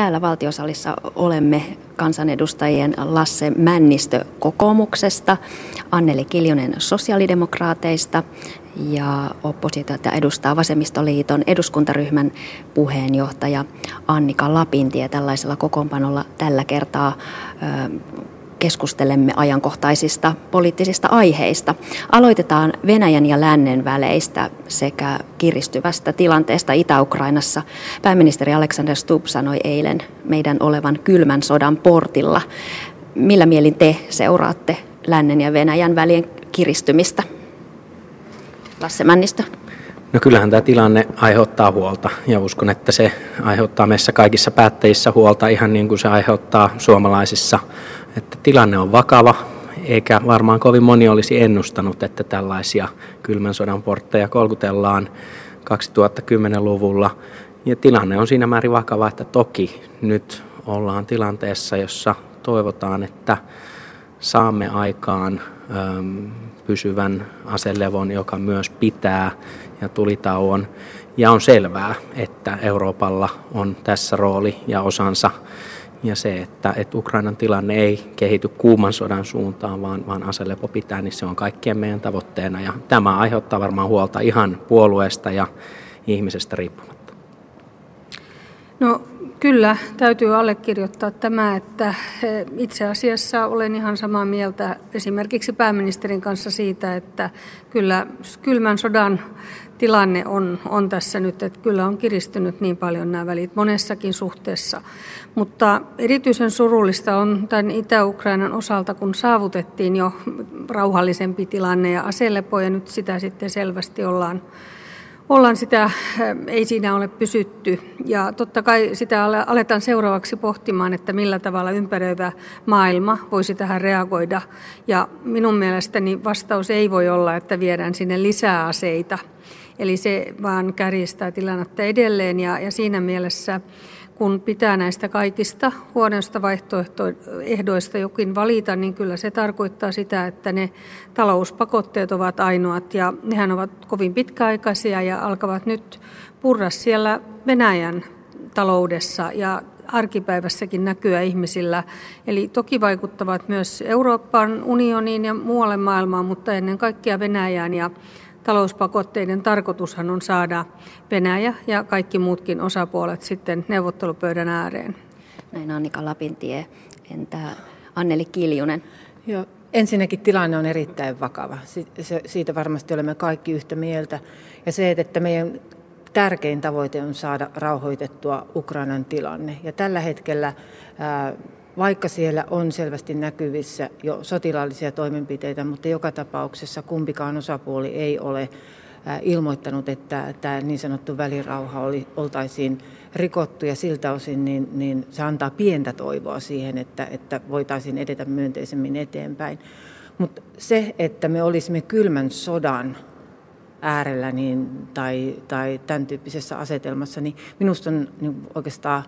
Täällä valtiosalissa olemme kansanedustajien Lasse Männistö kokoomuksesta, Anneli Kiljunen sosiaalidemokraateista ja oppositiota edustaa Vasemmistoliiton eduskuntaryhmän puheenjohtaja Annika Lapintie tällaisella kokoonpanolla tällä kertaa keskustelemme ajankohtaisista poliittisista aiheista. Aloitetaan Venäjän ja lännen väleistä sekä kiristyvästä tilanteesta Itä-Ukrainassa. Pääministeri Alexander Stubb sanoi eilen meidän olevan kylmän sodan portilla. Millä mielin te seuraatte lännen ja Venäjän välien kiristymistä? Lasse Männistö. No kyllähän tämä tilanne aiheuttaa huolta ja uskon, että se aiheuttaa meissä kaikissa päättäjissä huolta ihan niin kuin se aiheuttaa suomalaisissa. Että tilanne on vakava, eikä varmaan kovin moni olisi ennustanut, että tällaisia kylmän sodan portteja kolkutellaan 2010-luvulla. Ja tilanne on siinä määrin vakava, että toki nyt ollaan tilanteessa, jossa toivotaan, että saamme aikaan pysyvän aselevon, joka myös pitää ja tulitauon. Ja on selvää, että Euroopalla on tässä rooli ja osansa. Ja se, että, että Ukrainan tilanne ei kehity kuuman sodan suuntaan, vaan, vaan aselepo pitää, niin se on kaikkien meidän tavoitteena. Ja tämä aiheuttaa varmaan huolta ihan puolueesta ja ihmisestä riippumatta. No Kyllä, täytyy allekirjoittaa tämä, että eh, itse asiassa olen ihan samaa mieltä esimerkiksi pääministerin kanssa siitä, että kyllä kylmän sodan tilanne on, on tässä nyt, että kyllä on kiristynyt niin paljon nämä välit monessakin suhteessa. Mutta erityisen surullista on tämän Itä-Ukrainan osalta, kun saavutettiin jo rauhallisempi tilanne ja aselepo ja nyt sitä sitten selvästi ollaan ollaan sitä, äh, ei siinä ole pysytty. Ja totta kai sitä aletaan seuraavaksi pohtimaan, että millä tavalla ympäröivä maailma voisi tähän reagoida. Ja minun mielestäni vastaus ei voi olla, että viedään sinne lisää aseita. Eli se vaan kärjistää tilannetta edelleen ja, ja siinä mielessä kun pitää näistä kaikista huonoista vaihtoehdoista jokin valita, niin kyllä se tarkoittaa sitä, että ne talouspakotteet ovat ainoat ja nehän ovat kovin pitkäaikaisia ja alkavat nyt purra siellä Venäjän taloudessa ja arkipäivässäkin näkyä ihmisillä. Eli toki vaikuttavat myös Euroopan unioniin ja muualle maailmaan, mutta ennen kaikkea Venäjään ja talouspakotteiden tarkoitushan on saada Venäjä ja kaikki muutkin osapuolet sitten neuvottelupöydän ääreen. Näin Annika Lapintie. Entä Anneli Kiljunen? Joo, ensinnäkin tilanne on erittäin vakava. Siitä varmasti olemme kaikki yhtä mieltä. Ja se, että meidän tärkein tavoite on saada rauhoitettua Ukrainan tilanne. Ja tällä hetkellä vaikka siellä on selvästi näkyvissä jo sotilaallisia toimenpiteitä, mutta joka tapauksessa kumpikaan osapuoli ei ole ilmoittanut, että tämä niin sanottu välirauha oli, oltaisiin rikottu ja siltä osin niin, niin se antaa pientä toivoa siihen, että, että voitaisiin edetä myönteisemmin eteenpäin. Mutta se, että me olisimme kylmän sodan äärellä niin, tai, tai tämän tyyppisessä asetelmassa, niin minusta on niin oikeastaan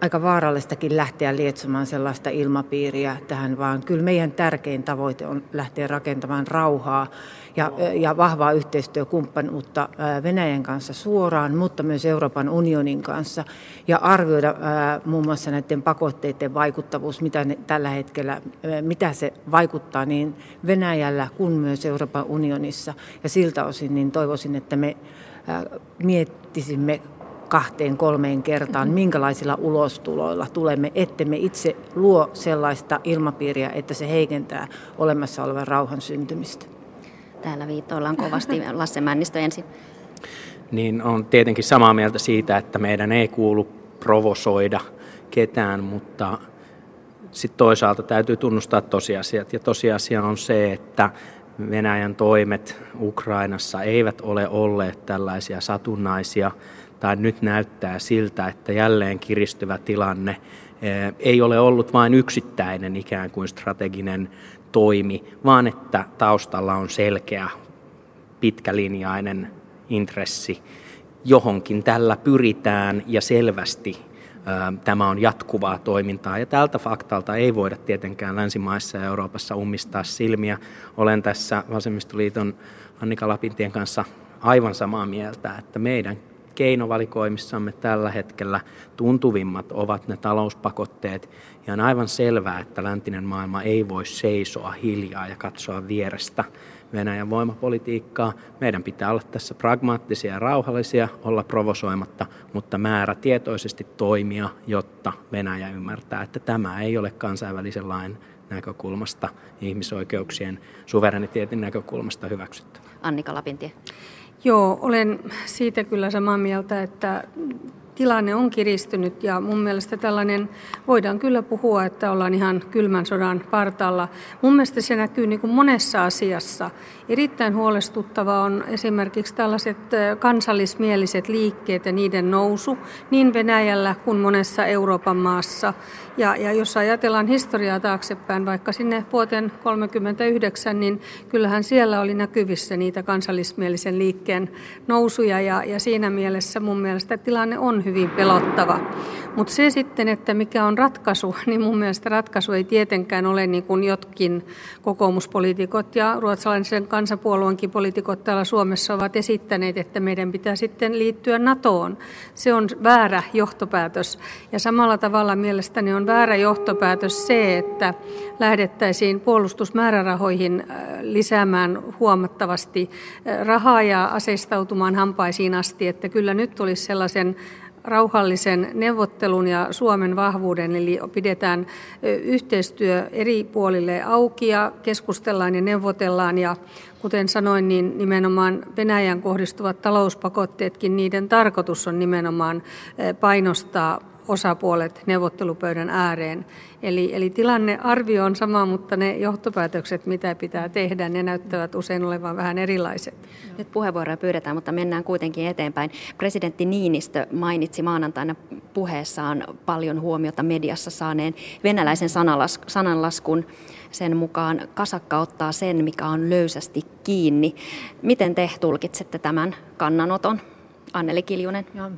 aika vaarallistakin lähteä lietsomaan sellaista ilmapiiriä tähän, vaan kyllä meidän tärkein tavoite on lähteä rakentamaan rauhaa ja, ja vahvaa yhteistyökumppanuutta Venäjän kanssa suoraan, mutta myös Euroopan unionin kanssa ja arvioida muun muassa näiden pakotteiden vaikuttavuus, mitä ne tällä hetkellä, mitä se vaikuttaa niin Venäjällä kuin myös Euroopan unionissa. Ja siltä osin niin toivoisin, että me miettisimme kahteen, kolmeen kertaan, minkälaisilla ulostuloilla tulemme, ettemme itse luo sellaista ilmapiiriä, että se heikentää olemassa olevan rauhan syntymistä. Täällä viittoillaan kovasti. Lasse Männistö ensin. Niin on tietenkin samaa mieltä siitä, että meidän ei kuulu provosoida ketään, mutta sitten toisaalta täytyy tunnustaa tosiasiat. Ja tosiasia on se, että Venäjän toimet Ukrainassa eivät ole olleet tällaisia satunnaisia tai nyt näyttää siltä, että jälleen kiristyvä tilanne eh, ei ole ollut vain yksittäinen ikään kuin strateginen toimi, vaan että taustalla on selkeä pitkälinjainen intressi. Johonkin tällä pyritään ja selvästi eh, tämä on jatkuvaa toimintaa. Ja tältä faktalta ei voida tietenkään länsimaissa ja Euroopassa ummistaa silmiä. Olen tässä Vasemmistoliiton Annika Lapintien kanssa aivan samaa mieltä, että meidän keinovalikoimissamme tällä hetkellä tuntuvimmat ovat ne talouspakotteet. Ja on aivan selvää, että läntinen maailma ei voi seisoa hiljaa ja katsoa vierestä Venäjän voimapolitiikkaa. Meidän pitää olla tässä pragmaattisia ja rauhallisia, olla provosoimatta, mutta määrätietoisesti toimia, jotta Venäjä ymmärtää, että tämä ei ole kansainvälisen lain näkökulmasta, ihmisoikeuksien suvereniteetin näkökulmasta hyväksytty. Annika Lapintie. Joo, olen siitä kyllä samaa mieltä, että tilanne on kiristynyt ja mun mielestä tällainen, voidaan kyllä puhua, että ollaan ihan kylmän sodan partalla. Mun mielestä se näkyy niin kuin monessa asiassa. Erittäin huolestuttava on esimerkiksi tällaiset kansallismieliset liikkeet ja niiden nousu niin Venäjällä kuin monessa Euroopan maassa. Ja, ja jos ajatellaan historiaa taaksepäin, vaikka sinne vuoteen 1939, niin kyllähän siellä oli näkyvissä niitä kansallismielisen liikkeen nousuja ja, ja siinä mielessä mun mielestä tilanne on hyvin pelottava. Mutta se sitten, että mikä on ratkaisu, niin mun mielestä ratkaisu ei tietenkään ole niin kuin jotkin kokoomuspoliitikot ja ruotsalaisen kansapuolueenkin poliitikot täällä Suomessa ovat esittäneet, että meidän pitää sitten liittyä NATOon. Se on väärä johtopäätös. Ja samalla tavalla mielestäni on väärä johtopäätös se, että lähdettäisiin puolustusmäärärahoihin äh, lisäämään huomattavasti äh, rahaa ja aseistautumaan hampaisiin asti, että kyllä nyt olisi sellaisen rauhallisen neuvottelun ja Suomen vahvuuden, eli pidetään yhteistyö eri puolille auki ja keskustellaan ja neuvotellaan. Ja kuten sanoin, niin nimenomaan Venäjän kohdistuvat talouspakotteetkin, niiden tarkoitus on nimenomaan painostaa osapuolet neuvottelupöydän ääreen. Eli, eli tilannearvio on sama, mutta ne johtopäätökset, mitä pitää tehdä, ne näyttävät usein olevan vähän erilaiset. Nyt puheenvuoroja pyydetään, mutta mennään kuitenkin eteenpäin. Presidentti Niinistö mainitsi maanantaina puheessaan paljon huomiota mediassa saaneen venäläisen sananlaskun. Sen mukaan kasakka ottaa sen, mikä on löysästi kiinni. Miten te tulkitsette tämän kannanoton? Anneli Kiljunen. Joo,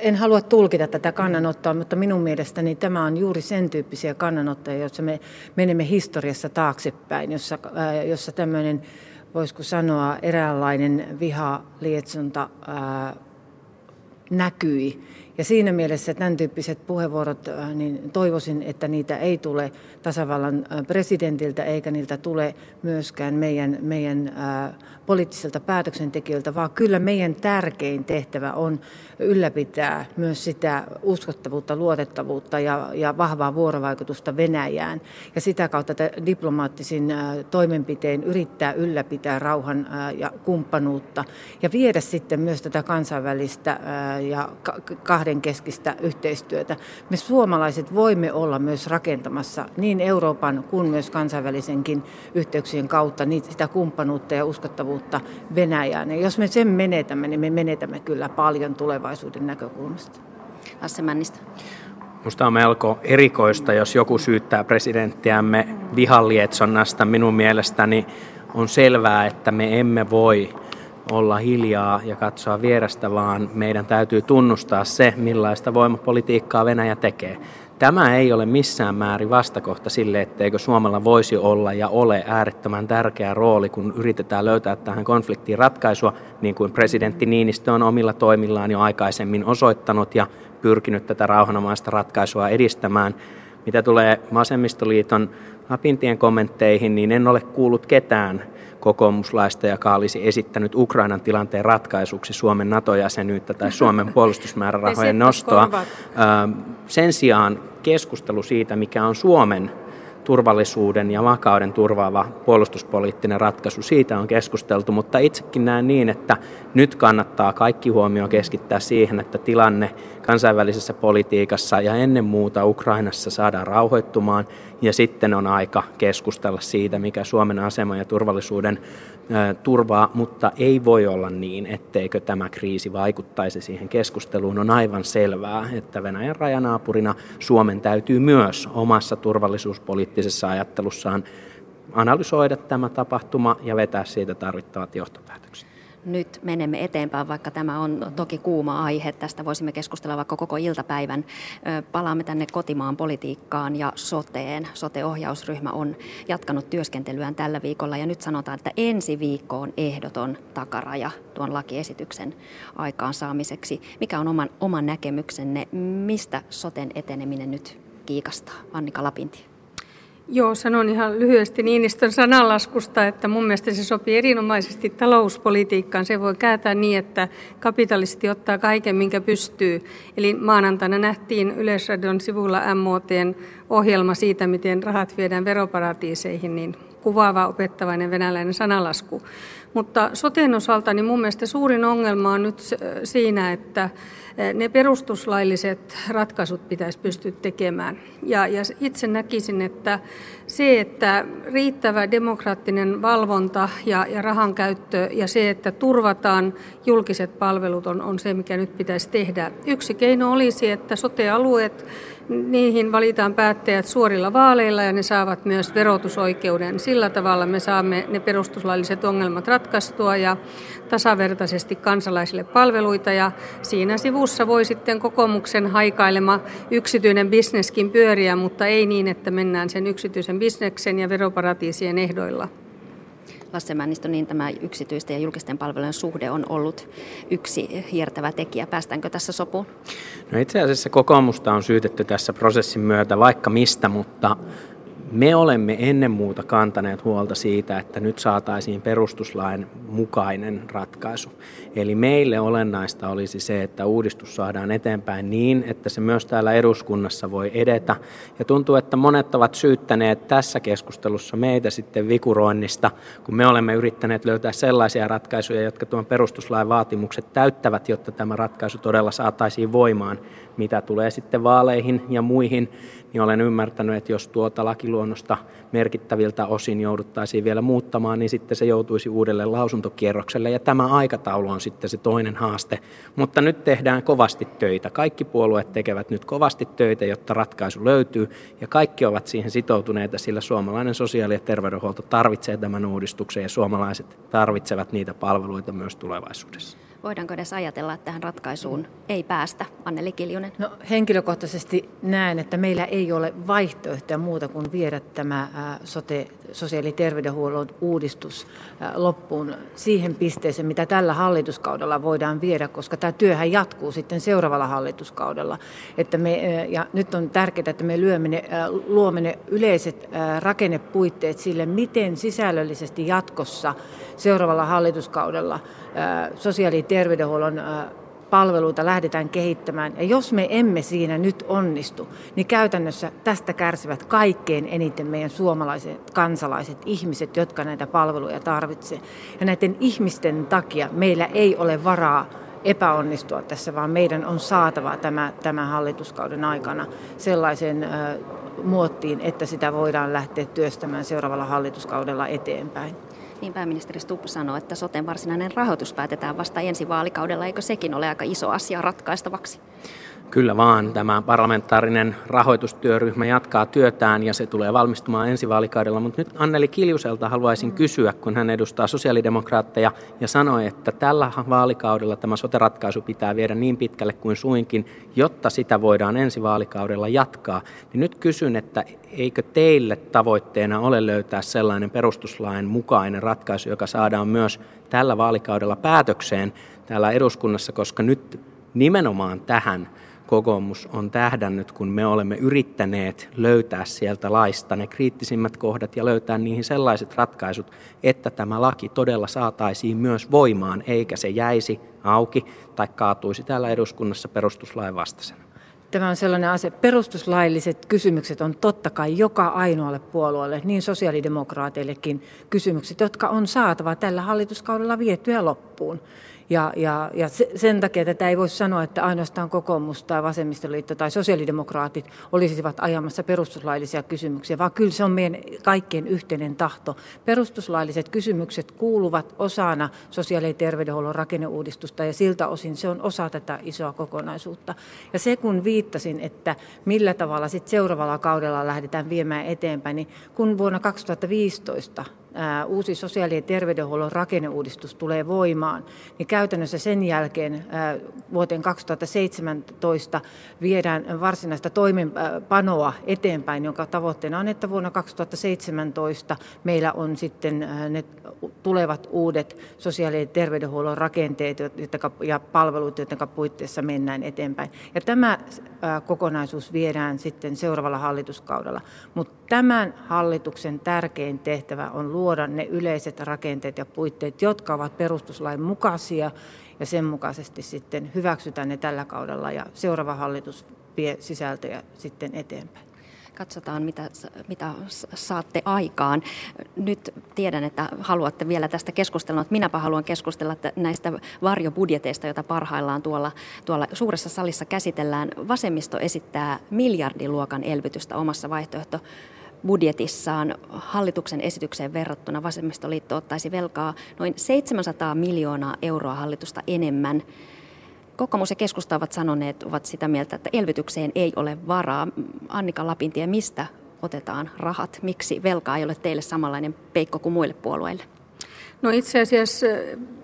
en halua tulkita tätä kannanottoa, mutta minun mielestäni tämä on juuri sen tyyppisiä kannanottoja, joissa me menemme historiassa taaksepäin, jossa, jossa tämmöinen, voisiko sanoa, eräänlainen vihalietsonta näkyi. Ja siinä mielessä tämän tyyppiset puheenvuorot, niin toivoisin, että niitä ei tule tasavallan presidentiltä eikä niiltä tule myöskään meidän, meidän poliittisilta päätöksentekijöiltä, vaan kyllä meidän tärkein tehtävä on ylläpitää myös sitä uskottavuutta, luotettavuutta ja, ja vahvaa vuorovaikutusta Venäjään. Ja sitä kautta diplomaattisin toimenpiteen yrittää ylläpitää rauhan ja kumppanuutta ja viedä sitten myös tätä kansainvälistä ja kahdenkeskistä yhteistyötä. Me suomalaiset voimme olla myös rakentamassa niin Euroopan kuin myös kansainvälisenkin yhteyksien kautta niin sitä kumppanuutta ja uskottavuutta Venäjään. Ja jos me sen menetämme, niin me menetämme kyllä paljon tulevaisuuden näkökulmasta. Lasse Männistä. Minusta on melko erikoista, jos joku syyttää presidenttiämme vihallietsonnasta. Minun mielestäni on selvää, että me emme voi olla hiljaa ja katsoa vierestä, vaan meidän täytyy tunnustaa se, millaista voimapolitiikkaa Venäjä tekee. Tämä ei ole missään määrin vastakohta sille, etteikö Suomella voisi olla ja ole äärettömän tärkeä rooli, kun yritetään löytää tähän konfliktiin ratkaisua, niin kuin presidentti Niinistö on omilla toimillaan jo aikaisemmin osoittanut ja pyrkinyt tätä rauhanomaista ratkaisua edistämään. Mitä tulee Vasemmistoliiton Lapintien kommentteihin, niin en ole kuullut ketään kokoomuslaista, joka olisi esittänyt Ukrainan tilanteen ratkaisuksi Suomen NATO-jäsenyyttä tai Suomen puolustusmäärärahojen nostoa. Sen sijaan keskustelu siitä, mikä on Suomen turvallisuuden ja vakauden turvaava puolustuspoliittinen ratkaisu. Siitä on keskusteltu, mutta itsekin näen niin, että nyt kannattaa kaikki huomio keskittää siihen, että tilanne kansainvälisessä politiikassa ja ennen muuta Ukrainassa saadaan rauhoittumaan ja sitten on aika keskustella siitä, mikä Suomen asema ja turvallisuuden turvaa, mutta ei voi olla niin, etteikö tämä kriisi vaikuttaisi siihen keskusteluun. On aivan selvää, että Venäjän rajanaapurina Suomen täytyy myös omassa turvallisuuspoliittisessa ajattelussaan analysoida tämä tapahtuma ja vetää siitä tarvittavat johtopäätökset. Nyt menemme eteenpäin, vaikka tämä on toki kuuma aihe. Tästä voisimme keskustella vaikka koko iltapäivän. Palaamme tänne kotimaan politiikkaan ja soteen. Sote-ohjausryhmä on jatkanut työskentelyään tällä viikolla ja nyt sanotaan, että ensi viikko on ehdoton takaraja tuon lakiesityksen aikaansaamiseksi. Mikä on oman, oman näkemyksenne, mistä soten eteneminen nyt kiikastaa? Annika Lapinti. Joo, sanon ihan lyhyesti Niinistön sananlaskusta, että mun mielestä se sopii erinomaisesti talouspolitiikkaan. Se voi kääntää niin, että kapitalisti ottaa kaiken, minkä pystyy. Eli maanantaina nähtiin Yleisradion sivulla MOTn ohjelma siitä, miten rahat viedään veroparatiiseihin, niin kuvaava opettavainen venäläinen sanalasku. Mutta soten osalta niin mun mielestä suurin ongelma on nyt siinä, että ne perustuslailliset ratkaisut pitäisi pystyä tekemään. Ja, ja itse näkisin, että se, että riittävä demokraattinen valvonta ja, ja rahan käyttö ja se, että turvataan julkiset palvelut on, on se, mikä nyt pitäisi tehdä. Yksi keino olisi, että sote-alueet niihin valitaan päättäjät suorilla vaaleilla ja ne saavat myös verotusoikeuden. Sillä tavalla me saamme ne perustuslailliset ongelmat ratkaistua ja tasavertaisesti kansalaisille palveluita. Ja siinä sivussa voi sitten kokoomuksen haikailema yksityinen bisneskin pyöriä, mutta ei niin, että mennään sen yksityisen bisneksen ja veroparatiisien ehdoilla. Lasse Männistö, niin tämä yksityisten ja julkisten palvelujen suhde on ollut yksi hiertävä tekijä. Päästäänkö tässä sopuun? No itse asiassa kokoomusta on syytetty tässä prosessin myötä vaikka mistä, mutta me olemme ennen muuta kantaneet huolta siitä, että nyt saataisiin perustuslain mukainen ratkaisu. Eli meille olennaista olisi se, että uudistus saadaan eteenpäin niin, että se myös täällä eduskunnassa voi edetä. Ja tuntuu, että monet ovat syyttäneet tässä keskustelussa meitä sitten vikuroinnista, kun me olemme yrittäneet löytää sellaisia ratkaisuja, jotka tuon perustuslain vaatimukset täyttävät, jotta tämä ratkaisu todella saataisiin voimaan mitä tulee sitten vaaleihin ja muihin, niin olen ymmärtänyt, että jos tuota lakiluonnosta merkittäviltä osin jouduttaisiin vielä muuttamaan, niin sitten se joutuisi uudelle lausuntokierrokselle ja tämä aikataulu on sitten se toinen haaste. Mutta nyt tehdään kovasti töitä. Kaikki puolueet tekevät nyt kovasti töitä, jotta ratkaisu löytyy ja kaikki ovat siihen sitoutuneita, sillä suomalainen sosiaali- ja terveydenhuolto tarvitsee tämän uudistuksen ja suomalaiset tarvitsevat niitä palveluita myös tulevaisuudessa. Voidaanko edes ajatella, että tähän ratkaisuun ei päästä, Anneli Kiljunen? No, henkilökohtaisesti näen, että meillä ei ole vaihtoehtoja muuta kuin viedä tämä sote, sosiaali- ja terveydenhuollon uudistus loppuun siihen pisteeseen, mitä tällä hallituskaudella voidaan viedä, koska tämä työhän jatkuu sitten seuraavalla hallituskaudella. Että me, ja nyt on tärkeää, että me lyömme ne, luomme ne yleiset rakennepuitteet sille, miten sisällöllisesti jatkossa seuraavalla hallituskaudella sosiaali- terveydenhuollon palveluita lähdetään kehittämään. Ja jos me emme siinä nyt onnistu, niin käytännössä tästä kärsivät kaikkein eniten meidän suomalaiset kansalaiset, ihmiset, jotka näitä palveluja tarvitsevat. Ja näiden ihmisten takia meillä ei ole varaa epäonnistua tässä, vaan meidän on saatava tämä, tämän hallituskauden aikana sellaisen muottiin, että sitä voidaan lähteä työstämään seuraavalla hallituskaudella eteenpäin. Niin pääministeri Stubb sanoi, että soten varsinainen rahoitus päätetään vasta ensi vaalikaudella. Eikö sekin ole aika iso asia ratkaistavaksi? Kyllä vaan. Tämä parlamentaarinen rahoitustyöryhmä jatkaa työtään ja se tulee valmistumaan ensi vaalikaudella. Mutta nyt Anneli Kiljuselta haluaisin kysyä, kun hän edustaa sosiaalidemokraatteja ja sanoi, että tällä vaalikaudella tämä sote-ratkaisu pitää viedä niin pitkälle kuin suinkin, jotta sitä voidaan ensi vaalikaudella jatkaa. Niin nyt kysyn, että eikö teille tavoitteena ole löytää sellainen perustuslain mukainen ratkaisu, joka saadaan myös tällä vaalikaudella päätökseen täällä eduskunnassa, koska nyt nimenomaan tähän kokoomus on tähdännyt, kun me olemme yrittäneet löytää sieltä laista ne kriittisimmät kohdat ja löytää niihin sellaiset ratkaisut, että tämä laki todella saataisiin myös voimaan, eikä se jäisi auki tai kaatuisi täällä eduskunnassa perustuslain vastaisena. Tämä on sellainen asia, perustuslailliset kysymykset on totta kai joka ainoalle puolueelle, niin sosiaalidemokraateillekin kysymykset, jotka on saatava tällä hallituskaudella vietyä loppuun. Ja, ja, ja sen takia tätä ei voi sanoa, että ainoastaan kokoomus tai vasemmistoliitto tai sosiaalidemokraatit olisivat ajamassa perustuslaillisia kysymyksiä, vaan kyllä se on meidän kaikkien yhteinen tahto. Perustuslailliset kysymykset kuuluvat osana sosiaali- ja terveydenhuollon rakenneuudistusta ja siltä osin se on osa tätä isoa kokonaisuutta. Ja se kun viittasin, että millä tavalla sitten seuraavalla kaudella lähdetään viemään eteenpäin, niin kun vuonna 2015 uusi sosiaali- ja terveydenhuollon rakenneuudistus tulee voimaan, niin käytännössä sen jälkeen vuoteen 2017 viedään varsinaista toimenpanoa eteenpäin, jonka tavoitteena on, että vuonna 2017 meillä on sitten ne tulevat uudet sosiaali- ja terveydenhuollon rakenteet ja palvelut, joiden puitteissa mennään eteenpäin. Ja tämä kokonaisuus viedään sitten seuraavalla hallituskaudella. Mutta tämän hallituksen tärkein tehtävä on luoda ne yleiset rakenteet ja puitteet, jotka ovat perustuslain mukaisia ja sen mukaisesti sitten hyväksytään ne tällä kaudella ja seuraava hallitus vie sisältöjä sitten eteenpäin. Katsotaan, mitä, mitä saatte aikaan. Nyt tiedän, että haluatte vielä tästä keskustella, mutta minäpä haluan keskustella näistä varjobudjeteista, joita parhaillaan tuolla, tuolla suuressa salissa käsitellään. Vasemmisto esittää miljardiluokan elvytystä omassa vaihtoehto budjetissaan hallituksen esitykseen verrattuna vasemmistoliitto ottaisi velkaa noin 700 miljoonaa euroa hallitusta enemmän. Kokoomus ja keskusta ovat sanoneet, ovat sitä mieltä, että elvytykseen ei ole varaa. Annika Lapintie, mistä otetaan rahat? Miksi velkaa ei ole teille samanlainen peikko kuin muille puolueille? No itse asiassa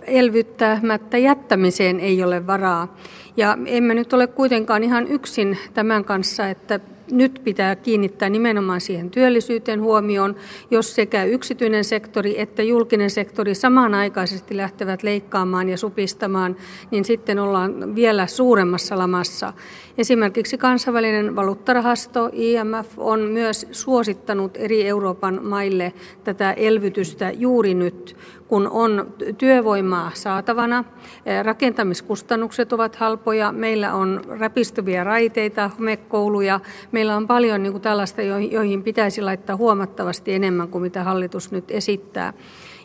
elvyttämättä jättämiseen ei ole varaa. Ja emme nyt ole kuitenkaan ihan yksin tämän kanssa, että nyt pitää kiinnittää nimenomaan siihen työllisyyteen huomioon, jos sekä yksityinen sektori että julkinen sektori samanaikaisesti lähtevät leikkaamaan ja supistamaan, niin sitten ollaan vielä suuremmassa lamassa. Esimerkiksi kansainvälinen valuuttarahasto IMF on myös suosittanut eri Euroopan maille tätä elvytystä juuri nyt, kun on työvoimaa saatavana, rakentamiskustannukset ovat halpoja, meillä on räpistyviä raiteita, homekouluja, meillä on paljon niin kuin tällaista, joihin pitäisi laittaa huomattavasti enemmän kuin mitä hallitus nyt esittää.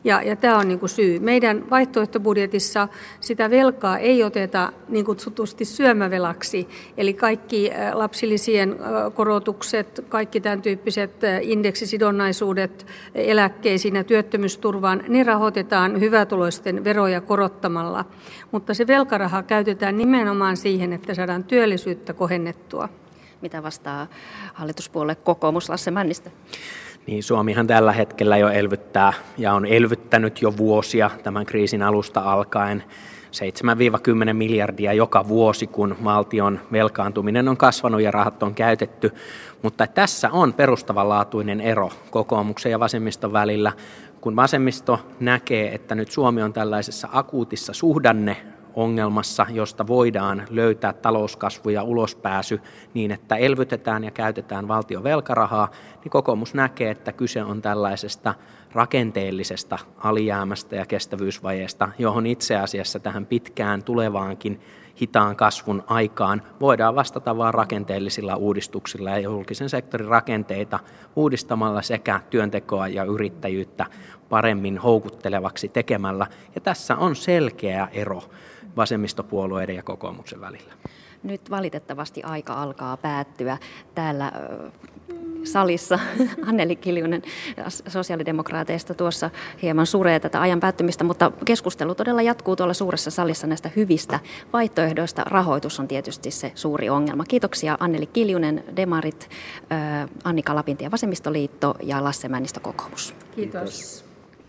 Ja, ja tämä on niin kuin syy. Meidän vaihtoehtobudjetissa sitä velkaa ei oteta niin kutsutusti syömävelaksi, eli kaikki lapsilisien korotukset, kaikki tämän tyyppiset indeksisidonnaisuudet eläkkeisiin ja työttömyysturvaan, ne rahoitetaan hyvätuloisten veroja korottamalla. Mutta se velkaraha käytetään nimenomaan siihen, että saadaan työllisyyttä kohennettua. Mitä vastaa hallituspuolue kokoomus Lasse Männistä? Niin Suomihan tällä hetkellä jo elvyttää ja on elvyttänyt jo vuosia tämän kriisin alusta alkaen 7-10 miljardia joka vuosi, kun valtion velkaantuminen on kasvanut ja rahat on käytetty. Mutta tässä on perustavanlaatuinen ero kokoomuksen ja vasemmiston välillä. Kun vasemmisto näkee, että nyt Suomi on tällaisessa akuutissa suhdanne ongelmassa, josta voidaan löytää talouskasvu ja ulospääsy niin, että elvytetään ja käytetään valtion velkarahaa, niin kokoomus näkee, että kyse on tällaisesta rakenteellisesta alijäämästä ja kestävyysvajeesta, johon itse asiassa tähän pitkään tulevaankin hitaan kasvun aikaan voidaan vastata vain rakenteellisilla uudistuksilla ja julkisen sektorin rakenteita uudistamalla sekä työntekoa ja yrittäjyyttä paremmin houkuttelevaksi tekemällä. Ja tässä on selkeä ero vasemmistopuolueiden ja kokoomuksen välillä. Nyt valitettavasti aika alkaa päättyä. Täällä salissa Anneli Kiljunen sosiaalidemokraateista tuossa hieman suree tätä ajan päättymistä, mutta keskustelu todella jatkuu tuolla suuressa salissa näistä hyvistä vaihtoehdoista. Rahoitus on tietysti se suuri ongelma. Kiitoksia Anneli Kiljunen, Demarit, Annika Lapinti ja Vasemmistoliitto ja Lasse Männistö kokoomus. Kiitos. Kiitos.